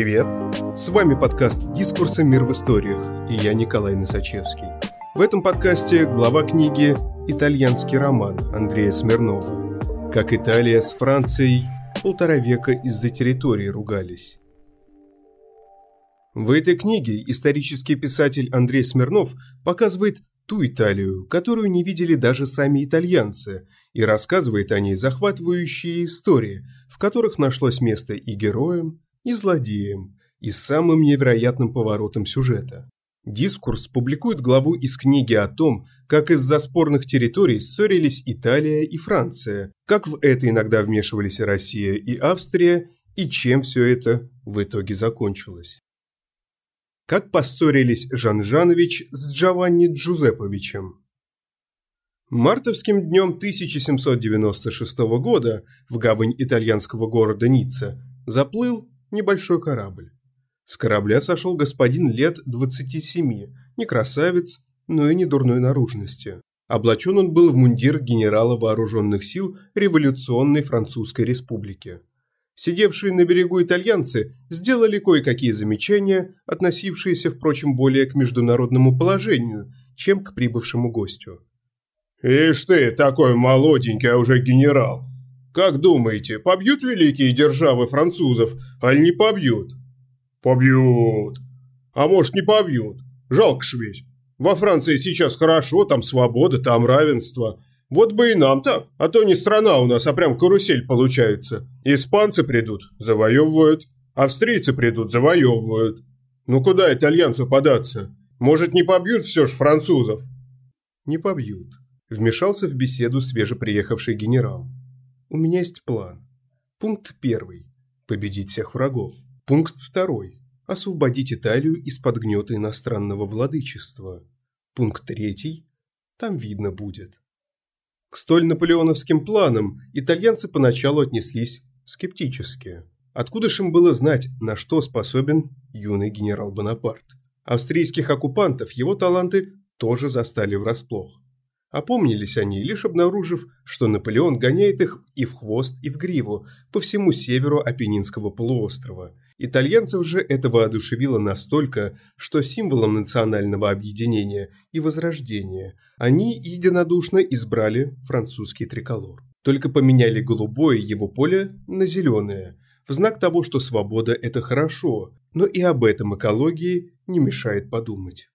Привет! С вами подкаст «Дискурсы. Мир в историях» и я Николай Носачевский. В этом подкасте глава книги «Итальянский роман» Андрея Смирнова. Как Италия с Францией полтора века из-за территории ругались. В этой книге исторический писатель Андрей Смирнов показывает ту Италию, которую не видели даже сами итальянцы, и рассказывает о ней захватывающие истории, в которых нашлось место и героям, и злодеем, и самым невероятным поворотом сюжета. Дискурс публикует главу из книги о том, как из-за спорных территорий ссорились Италия и Франция, как в это иногда вмешивались Россия и Австрия, и чем все это в итоге закончилось. Как поссорились Жан Жанович с Джованни Джузепповичем. Мартовским днем 1796 года в гавань итальянского города Ницца заплыл небольшой корабль. С корабля сошел господин лет 27, не красавец, но и не дурной наружности. Облачен он был в мундир генерала вооруженных сил революционной Французской республики. Сидевшие на берегу итальянцы сделали кое-какие замечания, относившиеся, впрочем, более к международному положению, чем к прибывшему гостю. «Ишь ты, такой молоденький, а уже генерал! Как думаете, побьют великие державы французов, аль не побьют? Побьют. А может не побьют. Жалко ж ведь. Во Франции сейчас хорошо, там свобода, там равенство. Вот бы и нам так, а то не страна у нас, а прям карусель получается. Испанцы придут, завоевывают. Австрийцы придут, завоевывают. Ну куда итальянцу податься? Может не побьют все ж французов? Не побьют. Вмешался в беседу свежеприехавший генерал. У меня есть план. Пункт первый – победить всех врагов. Пункт второй – освободить Италию из-под гнета иностранного владычества. Пункт третий – там видно будет. К столь наполеоновским планам итальянцы поначалу отнеслись скептически. Откуда ж им было знать, на что способен юный генерал Бонапарт? Австрийских оккупантов его таланты тоже застали врасплох. Опомнились они, лишь обнаружив, что Наполеон гоняет их и в хвост, и в гриву по всему северу Апеннинского полуострова. Итальянцев же это воодушевило настолько, что символом национального объединения и возрождения они единодушно избрали французский триколор. Только поменяли голубое его поле на зеленое, в знак того, что свобода – это хорошо, но и об этом экологии не мешает подумать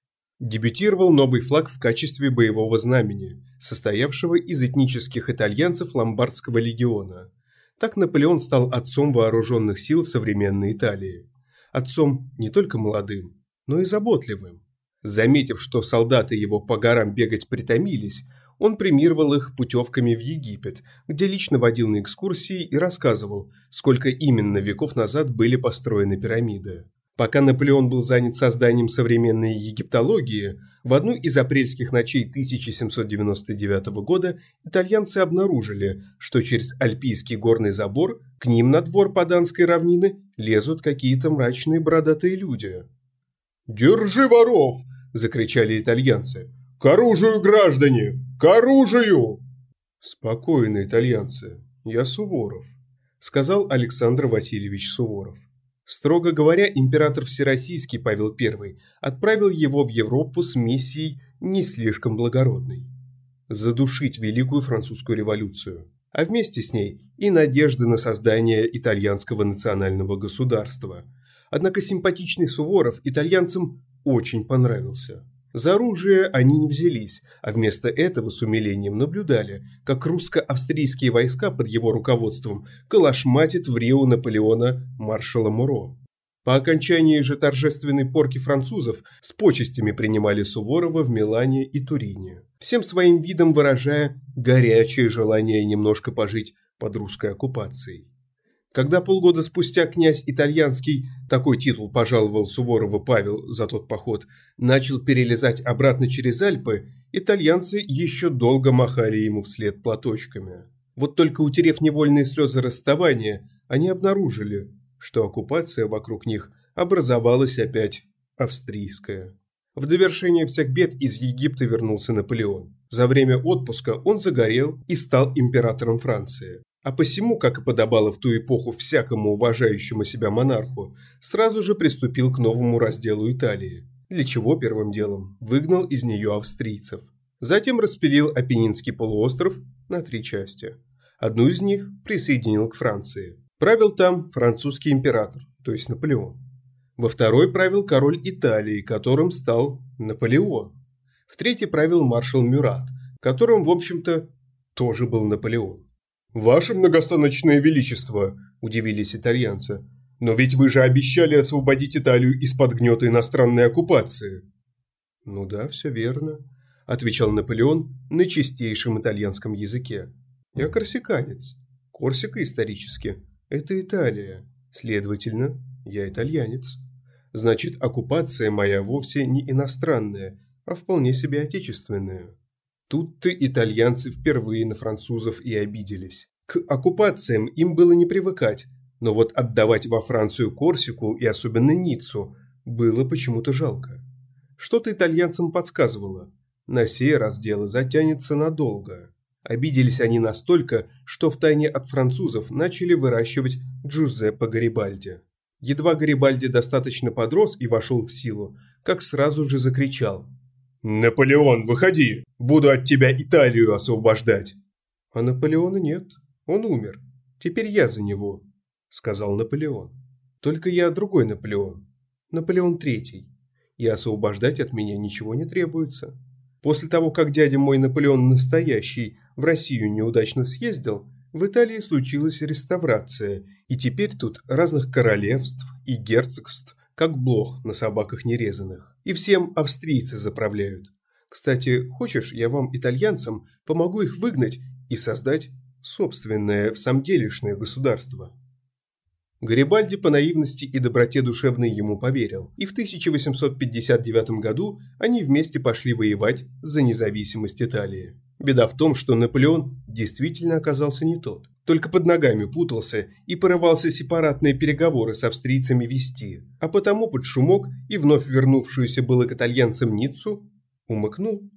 дебютировал новый флаг в качестве боевого знамени, состоявшего из этнических итальянцев Ломбардского легиона. Так Наполеон стал отцом вооруженных сил современной Италии. Отцом не только молодым, но и заботливым. Заметив, что солдаты его по горам бегать притомились, он премировал их путевками в Египет, где лично водил на экскурсии и рассказывал, сколько именно веков назад были построены пирамиды. Пока Наполеон был занят созданием современной египтологии, в одну из апрельских ночей 1799 года итальянцы обнаружили, что через Альпийский горный забор к ним на двор Паданской равнины лезут какие-то мрачные бородатые люди. «Держи воров!» – закричали итальянцы. «К оружию, граждане! К оружию!» «Спокойно, итальянцы, я Суворов», – сказал Александр Васильевич Суворов. Строго говоря, император Всероссийский Павел I отправил его в Европу с миссией не слишком благородной – задушить Великую Французскую революцию, а вместе с ней и надежды на создание итальянского национального государства. Однако симпатичный Суворов итальянцам очень понравился. За оружие они не взялись, а вместо этого с умилением наблюдали, как русско-австрийские войска под его руководством калашматит в Рио Наполеона маршала Муро. По окончании же торжественной порки французов с почестями принимали Суворова в Милане и Турине, всем своим видом выражая горячее желание немножко пожить под русской оккупацией. Когда полгода спустя князь Итальянский, такой титул пожаловал Суворова Павел за тот поход, начал перелезать обратно через Альпы, итальянцы еще долго махали ему вслед платочками. Вот только утерев невольные слезы расставания, они обнаружили, что оккупация вокруг них образовалась опять австрийская. В довершение всех бед из Египта вернулся Наполеон. За время отпуска он загорел и стал императором Франции. А посему, как и подобало в ту эпоху всякому уважающему себя монарху, сразу же приступил к новому разделу Италии, для чего первым делом выгнал из нее австрийцев. Затем распилил Апеннинский полуостров на три части. Одну из них присоединил к Франции. Правил там французский император, то есть Наполеон. Во второй правил король Италии, которым стал Наполеон. В третий правил маршал Мюрат, которым, в общем-то, тоже был Наполеон. «Ваше многостаночное величество», – удивились итальянцы, – «но ведь вы же обещали освободить Италию из-под гнета иностранной оккупации». «Ну да, все верно», – отвечал Наполеон на чистейшем итальянском языке. «Я корсиканец. Корсика исторически – это Италия. Следовательно, я итальянец. Значит, оккупация моя вовсе не иностранная, а вполне себе отечественная. Тут-то итальянцы впервые на французов и обиделись. К оккупациям им было не привыкать, но вот отдавать во Францию Корсику и особенно Ниццу было почему-то жалко. Что-то итальянцам подсказывало. На сей раз дело затянется надолго. Обиделись они настолько, что втайне от французов начали выращивать Джузеппе Гарибальди. Едва Гарибальди достаточно подрос и вошел в силу, как сразу же закричал «Наполеон, выходи! Буду от тебя Италию освобождать!» «А Наполеона нет. Он умер. Теперь я за него», — сказал Наполеон. «Только я другой Наполеон. Наполеон Третий. И освобождать от меня ничего не требуется. После того, как дядя мой Наполеон Настоящий в Россию неудачно съездил, в Италии случилась реставрация, и теперь тут разных королевств и герцогств, как блох на собаках нерезанных. И всем австрийцы заправляют. Кстати, хочешь, я вам, итальянцам, помогу их выгнать и создать собственное в самом делешное государство?» Гарибальди по наивности и доброте душевной ему поверил, и в 1859 году они вместе пошли воевать за независимость Италии. Беда в том, что Наполеон действительно оказался не тот. Только под ногами путался и порывался сепаратные переговоры с австрийцами вести, а потому под шумок и вновь вернувшуюся было к итальянцам Ниццу умыкнул.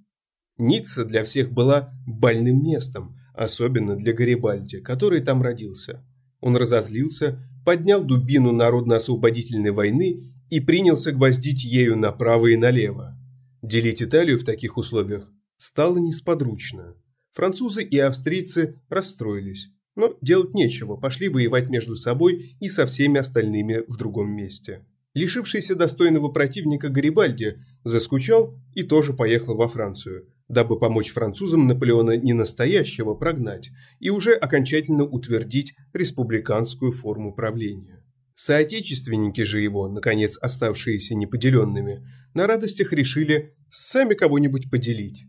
Ницца для всех была больным местом, особенно для Гарибальди, который там родился. Он разозлился, поднял дубину народно-освободительной войны и принялся гвоздить ею направо и налево. Делить Италию в таких условиях стало несподручно. Французы и австрийцы расстроились. Но делать нечего, пошли воевать между собой и со всеми остальными в другом месте. Лишившийся достойного противника Гарибальди заскучал и тоже поехал во Францию, дабы помочь французам Наполеона не настоящего прогнать и уже окончательно утвердить республиканскую форму правления. Соотечественники же его, наконец оставшиеся неподеленными, на радостях решили сами кого-нибудь поделить.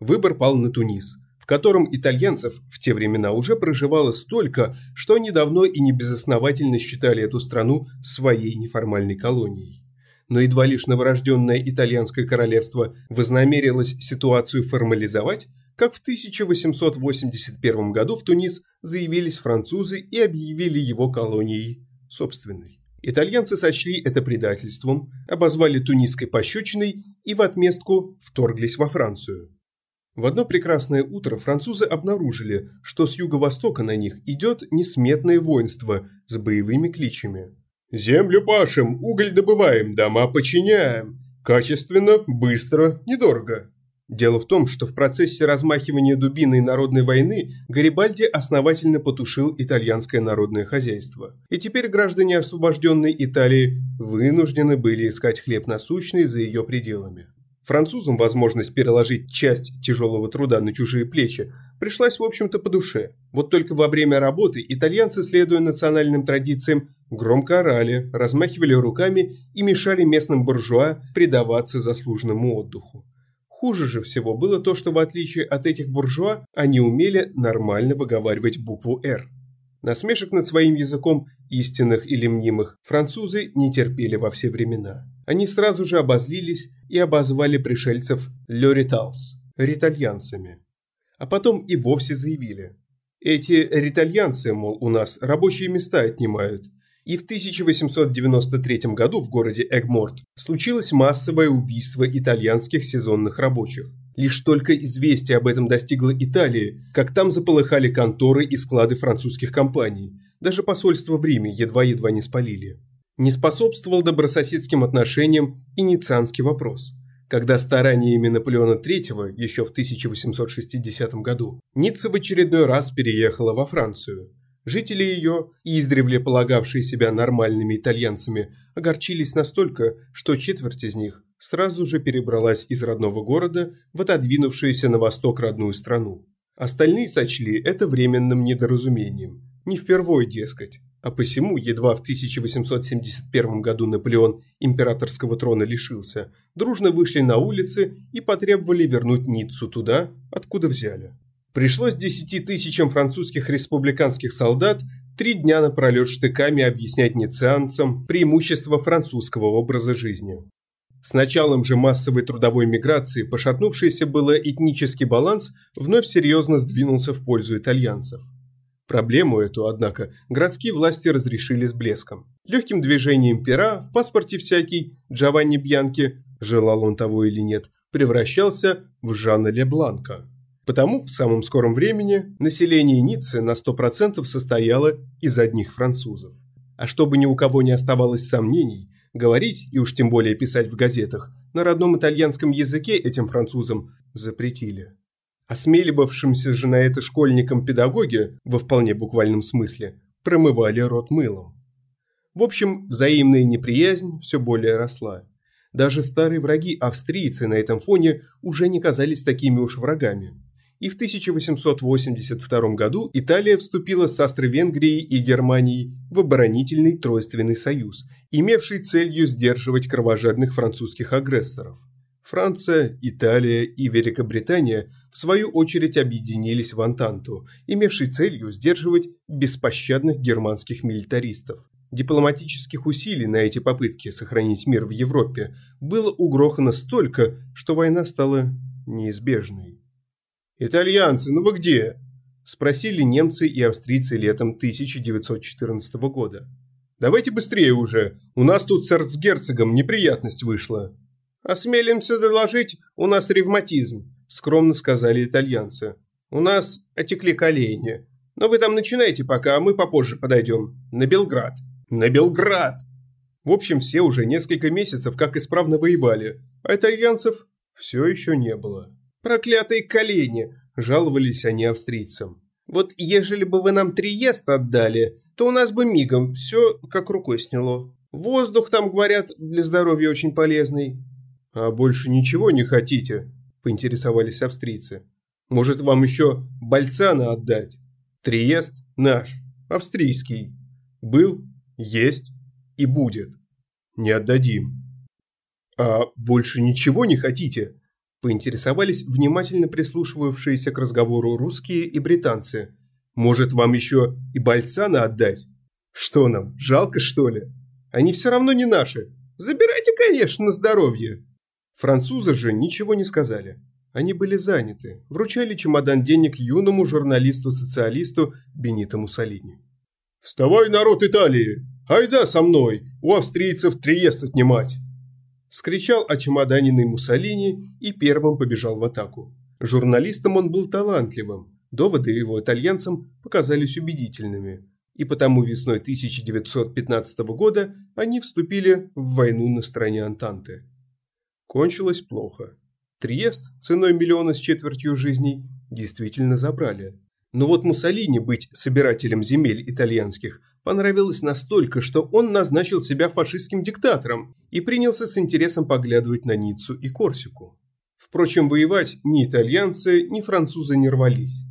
Выбор пал на Тунис – котором итальянцев в те времена уже проживало столько, что они давно и не безосновательно считали эту страну своей неформальной колонией. Но едва лишь новорожденное итальянское королевство вознамерилось ситуацию формализовать, как в 1881 году в Тунис заявились французы и объявили его колонией собственной. Итальянцы сочли это предательством, обозвали тунисской пощечиной и в отместку вторглись во Францию. В одно прекрасное утро французы обнаружили, что с юго-востока на них идет несметное воинство с боевыми кличами. «Землю пашем, уголь добываем, дома подчиняем. Качественно, быстро, недорого». Дело в том, что в процессе размахивания дубиной народной войны Гарибальди основательно потушил итальянское народное хозяйство. И теперь граждане освобожденной Италии вынуждены были искать хлеб насущный за ее пределами. Французам возможность переложить часть тяжелого труда на чужие плечи пришлась, в общем-то, по душе. Вот только во время работы итальянцы, следуя национальным традициям, громко орали, размахивали руками и мешали местным буржуа предаваться заслуженному отдыху. Хуже же всего было то, что в отличие от этих буржуа, они умели нормально выговаривать букву «Р». Насмешек над своим языком, истинных или мнимых, французы не терпели во все времена они сразу же обозлились и обозвали пришельцев «лёриталс» – ритальянцами. А потом и вовсе заявили. Эти ритальянцы, мол, у нас рабочие места отнимают. И в 1893 году в городе Эгморт случилось массовое убийство итальянских сезонных рабочих. Лишь только известие об этом достигло Италии, как там заполыхали конторы и склады французских компаний. Даже посольство в Риме едва-едва не спалили. Не способствовал добрососедским отношениям и ницанский вопрос. Когда стараниями Наполеона III еще в 1860 году Ницца в очередной раз переехала во Францию. Жители ее, издревле полагавшие себя нормальными итальянцами, огорчились настолько, что четверть из них сразу же перебралась из родного города в отодвинувшуюся на восток родную страну. Остальные сочли это временным недоразумением. Не впервой, дескать. А посему, едва в 1871 году Наполеон императорского трона лишился, дружно вышли на улицы и потребовали вернуть Ниццу туда, откуда взяли. Пришлось десяти тысячам французских республиканских солдат три дня напролет штыками объяснять ниццианцам преимущество французского образа жизни. С началом же массовой трудовой миграции пошатнувшийся было этнический баланс вновь серьезно сдвинулся в пользу итальянцев. Проблему эту, однако, городские власти разрешили с блеском. Легким движением пера в паспорте всякий Джованни Бьянки, желал он того или нет, превращался в Жанна Лебланка. Потому в самом скором времени население Ниццы на 100% состояло из одних французов. А чтобы ни у кого не оставалось сомнений, говорить и уж тем более писать в газетах на родном итальянском языке этим французам запретили. Осмеливавшимся же на это школьникам педагоги, во вполне буквальном смысле, промывали рот мылом. В общем, взаимная неприязнь все более росла. Даже старые враги австрийцы на этом фоне уже не казались такими уж врагами. И в 1882 году Италия вступила с Австро-Венгрией и Германией в оборонительный тройственный союз, имевший целью сдерживать кровожадных французских агрессоров. Франция, Италия и Великобритания в свою очередь объединились в Антанту, имевшей целью сдерживать беспощадных германских милитаристов. Дипломатических усилий на эти попытки сохранить мир в Европе было угрохано столько, что война стала неизбежной. «Итальянцы, ну вы где?» – спросили немцы и австрийцы летом 1914 года. «Давайте быстрее уже, у нас тут с эрцгерцогом неприятность вышла». «Осмелимся доложить, у нас ревматизм», – скромно сказали итальянцы. «У нас отекли колени. Но вы там начинайте пока, а мы попозже подойдем. На Белград». «На Белград!» В общем, все уже несколько месяцев как исправно воевали, а итальянцев все еще не было. «Проклятые колени!» – жаловались они австрийцам. «Вот ежели бы вы нам Триест отдали, то у нас бы мигом все как рукой сняло. Воздух там, говорят, для здоровья очень полезный. «А больше ничего не хотите?» – поинтересовались австрийцы. «Может, вам еще Бальцана отдать? Триест наш, австрийский. Был, есть и будет. Не отдадим». «А больше ничего не хотите?» – поинтересовались внимательно прислушивавшиеся к разговору русские и британцы. «Может, вам еще и Бальцана отдать? Что нам, жалко, что ли? Они все равно не наши. Забирайте, конечно, на здоровье». Французы же ничего не сказали. Они были заняты, вручали чемодан денег юному журналисту-социалисту Бенито Муссолини. «Вставай, народ Италии! Айда со мной! У австрийцев Триест отнимать!» Скричал очемоданенный Муссолини и первым побежал в атаку. Журналистом он был талантливым, доводы его итальянцам показались убедительными, и потому весной 1915 года они вступили в войну на стороне Антанты. Кончилось плохо. Триест ценой миллиона с четвертью жизней действительно забрали. Но вот Муссолини быть собирателем земель итальянских понравилось настолько, что он назначил себя фашистским диктатором и принялся с интересом поглядывать на Ниццу и Корсику. Впрочем, воевать ни итальянцы, ни французы не рвались.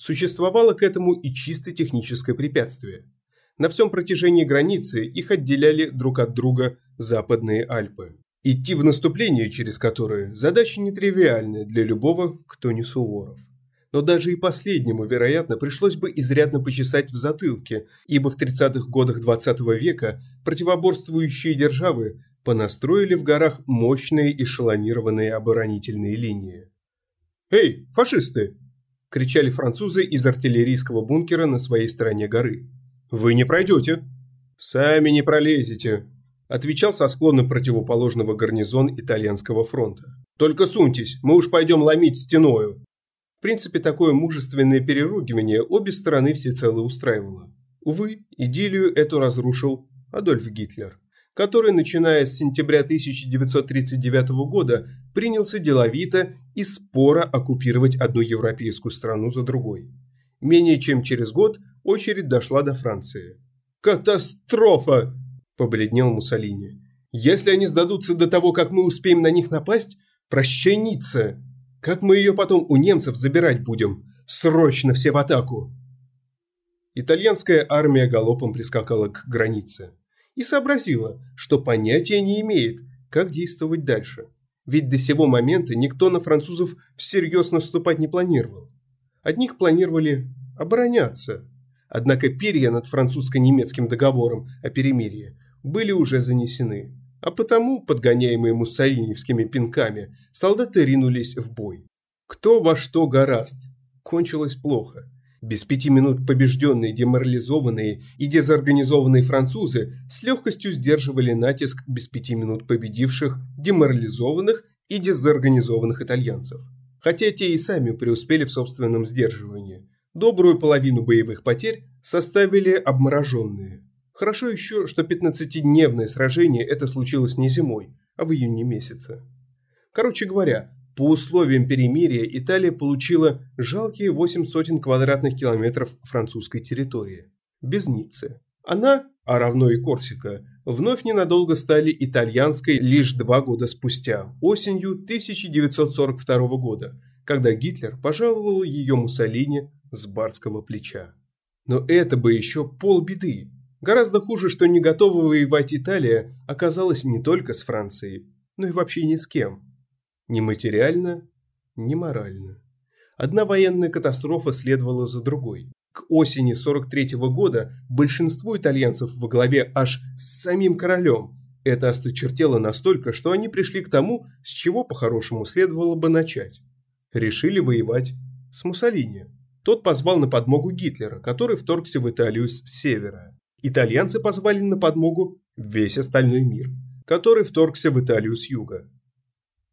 Существовало к этому и чисто техническое препятствие. На всем протяжении границы их отделяли друг от друга Западные Альпы. Идти в наступление через которые – задача нетривиальная для любого, кто не Суворов. Но даже и последнему, вероятно, пришлось бы изрядно почесать в затылке, ибо в 30-х годах 20 -го века противоборствующие державы понастроили в горах мощные эшелонированные оборонительные линии. «Эй, фашисты!» – кричали французы из артиллерийского бункера на своей стороне горы. «Вы не пройдете!» «Сами не пролезете!» отвечал со склона противоположного гарнизон итальянского фронта. Только суньтесь, мы уж пойдем ломить стеною». В принципе, такое мужественное переругивание обе стороны всецело устраивало. Увы, идиллию эту разрушил Адольф Гитлер, который, начиная с сентября 1939 года, принялся деловито и споро оккупировать одну европейскую страну за другой. Менее чем через год очередь дошла до Франции. «Катастрофа!» – побледнел Муссолини. «Если они сдадутся до того, как мы успеем на них напасть, прощеница! Как мы ее потом у немцев забирать будем? Срочно все в атаку!» Итальянская армия галопом прискакала к границе и сообразила, что понятия не имеет, как действовать дальше. Ведь до сего момента никто на французов всерьез наступать не планировал. Одних планировали обороняться. Однако перья над французско-немецким договором о перемирии были уже занесены. А потому, подгоняемые муссолиневскими пинками, солдаты ринулись в бой. Кто во что гораст. Кончилось плохо. Без пяти минут побежденные, деморализованные и дезорганизованные французы с легкостью сдерживали натиск без пяти минут победивших, деморализованных и дезорганизованных итальянцев. Хотя те и сами преуспели в собственном сдерживании. Добрую половину боевых потерь составили обмороженные. Хорошо еще, что 15-дневное сражение это случилось не зимой, а в июне месяце. Короче говоря, по условиям перемирия Италия получила жалкие 8 сотен квадратных километров французской территории. Без Ниццы. Она, а равно и Корсика, вновь ненадолго стали итальянской лишь два года спустя, осенью 1942 года, когда Гитлер пожаловал ее Муссолини с барского плеча. Но это бы еще полбеды. Гораздо хуже, что не готова воевать Италия оказалась не только с Францией, но и вообще ни с кем. Ни материально, ни морально. Одна военная катастрофа следовала за другой. К осени 43 -го года большинство итальянцев во главе аж с самим королем это осточертело настолько, что они пришли к тому, с чего по-хорошему следовало бы начать. Решили воевать с Муссолини. Тот позвал на подмогу Гитлера, который вторгся в Италию с севера. Итальянцы позвали на подмогу весь остальной мир, который вторгся в Италию с юга.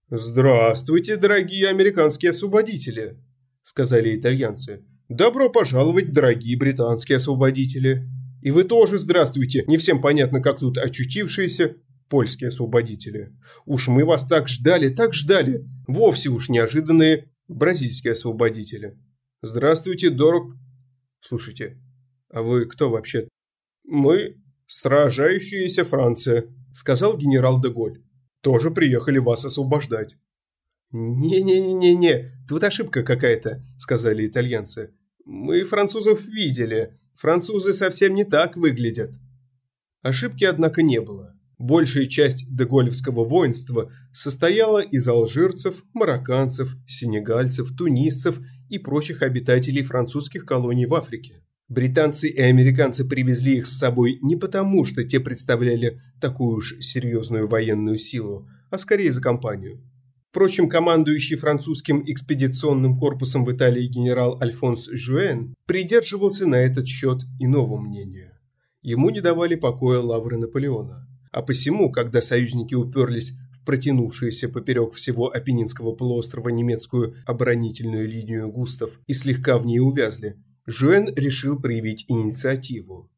«Здравствуйте, дорогие американские освободители», – сказали итальянцы. «Добро пожаловать, дорогие британские освободители. И вы тоже здравствуйте, не всем понятно, как тут очутившиеся польские освободители. Уж мы вас так ждали, так ждали, вовсе уж неожиданные бразильские освободители. Здравствуйте, дорог... Слушайте, а вы кто вообще? Мы сражающаяся Франция, сказал генерал Деголь тоже приехали вас освобождать». «Не-не-не-не, тут ошибка какая-то», – сказали итальянцы. «Мы французов видели. Французы совсем не так выглядят». Ошибки, однако, не было. Большая часть деголевского воинства состояла из алжирцев, марокканцев, сенегальцев, тунисцев и прочих обитателей французских колоний в Африке. Британцы и американцы привезли их с собой не потому, что те представляли такую уж серьезную военную силу, а скорее за компанию. Впрочем, командующий французским экспедиционным корпусом в Италии генерал Альфонс Жуэн придерживался на этот счет иного мнения. Ему не давали покоя лавры Наполеона. А посему, когда союзники уперлись в протянувшуюся поперек всего Апеннинского полуострова немецкую оборонительную линию Густав и слегка в ней увязли, Жуэн решил проявить инициативу.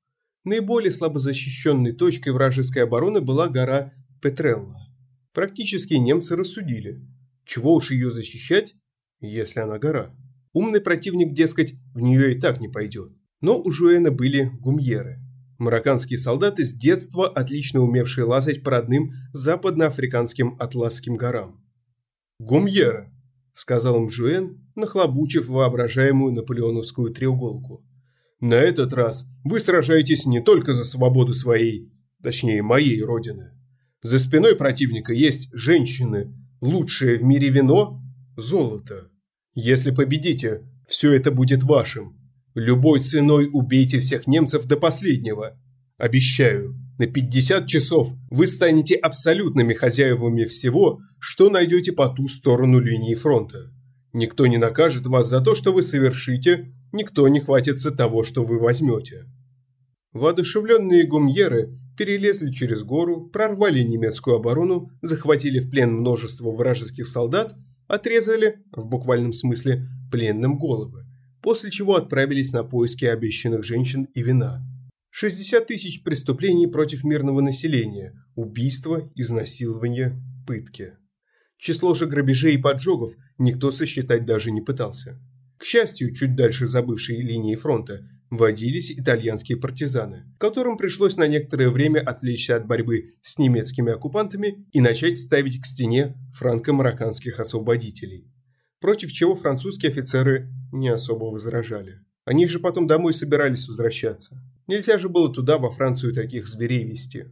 Наиболее слабо защищенной точкой вражеской обороны была гора Петрелла. Практически немцы рассудили, чего уж ее защищать, если она гора. Умный противник, дескать, в нее и так не пойдет. Но у Жуэна были гумьеры. Марокканские солдаты с детства отлично умевшие лазать по родным западноафриканским атласским горам. Гумьеры сказал им Жуэн, нахлобучив воображаемую наполеоновскую треуголку. «На этот раз вы сражаетесь не только за свободу своей, точнее моей родины. За спиной противника есть женщины, лучшее в мире вино – золото. Если победите, все это будет вашим. Любой ценой убейте всех немцев до последнего. Обещаю, на 50 часов вы станете абсолютными хозяевами всего, что найдете по ту сторону линии фронта. Никто не накажет вас за то, что вы совершите, никто не хватится того, что вы возьмете. Воодушевленные гумьеры перелезли через гору, прорвали немецкую оборону, захватили в плен множество вражеских солдат, отрезали, в буквальном смысле, пленным головы, после чего отправились на поиски обещанных женщин и вина. 60 тысяч преступлений против мирного населения, убийства, изнасилования, пытки. Число же грабежей и поджогов никто сосчитать даже не пытался. К счастью, чуть дальше забывшей линии фронта водились итальянские партизаны, которым пришлось на некоторое время отвлечься от борьбы с немецкими оккупантами и начать ставить к стене франко-марокканских освободителей, против чего французские офицеры не особо возражали. Они же потом домой собирались возвращаться. Нельзя же было туда, во Францию, таких зверей вести.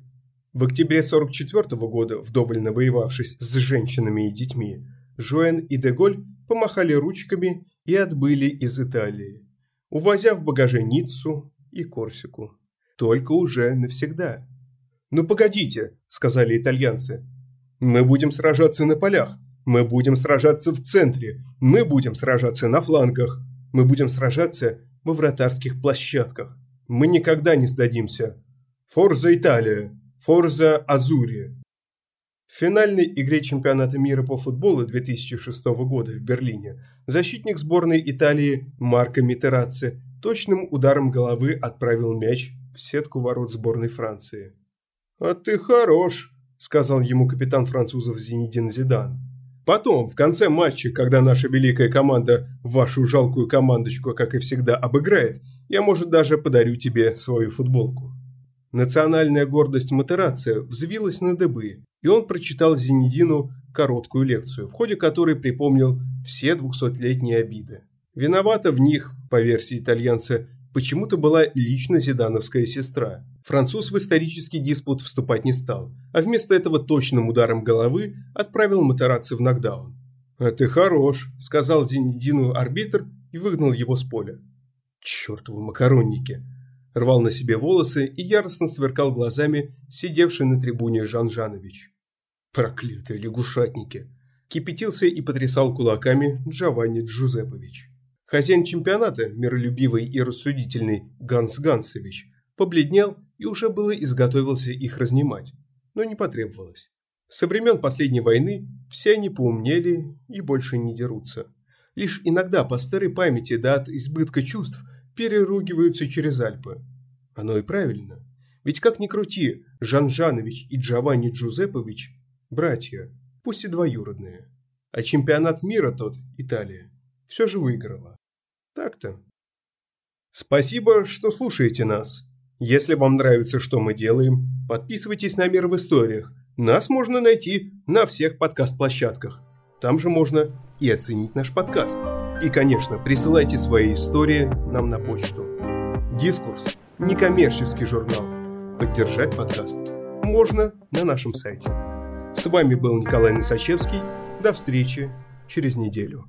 В октябре 44 года, вдоволь навоевавшись с женщинами и детьми, Жуэн и Деголь помахали ручками и отбыли из Италии, увозя в багаже Ниццу и Корсику. Только уже навсегда. «Ну погодите», — сказали итальянцы. «Мы будем сражаться на полях, мы будем сражаться в центре, мы будем сражаться на флангах, мы будем сражаться во вратарских площадках. Мы никогда не сдадимся. Форза Италия, Форза Азури, в финальной игре чемпионата мира по футболу 2006 года в Берлине защитник сборной Италии Марко Митераци точным ударом головы отправил мяч в сетку ворот сборной Франции. «А ты хорош», – сказал ему капитан французов Зинедин Зидан. «Потом, в конце матча, когда наша великая команда вашу жалкую командочку, как и всегда, обыграет, я, может, даже подарю тебе свою футболку». Национальная гордость Матерация взвилась на дыбы, и он прочитал Зенедину короткую лекцию, в ходе которой припомнил все двухсотлетние обиды. Виновата в них, по версии итальянца, почему-то была лично зидановская сестра. Француз в исторический диспут вступать не стал, а вместо этого точным ударом головы отправил Матераци в нокдаун. «А ты хорош», – сказал Зенедину арбитр и выгнал его с поля. «Чертовы макаронники!» рвал на себе волосы и яростно сверкал глазами сидевший на трибуне Жан Жанович. Проклятые лягушатники! Кипятился и потрясал кулаками Джованни Джузепович. Хозяин чемпионата, миролюбивый и рассудительный Ганс Гансович, побледнел и уже было изготовился их разнимать, но не потребовалось. Со времен последней войны все они поумнели и больше не дерутся. Лишь иногда по старой памяти да от избытка чувств – переругиваются через Альпы. Оно и правильно. Ведь как ни крути, Жан Жанович и Джованни Джузепович – братья, пусть и двоюродные. А чемпионат мира тот, Италия, все же выиграла. Так-то. Спасибо, что слушаете нас. Если вам нравится, что мы делаем, подписывайтесь на Мир в историях. Нас можно найти на всех подкаст-площадках. Там же можно и оценить наш подкаст. И, конечно, присылайте свои истории нам на почту. Дискурс – некоммерческий журнал. Поддержать подкаст можно на нашем сайте. С вами был Николай Носачевский. До встречи через неделю.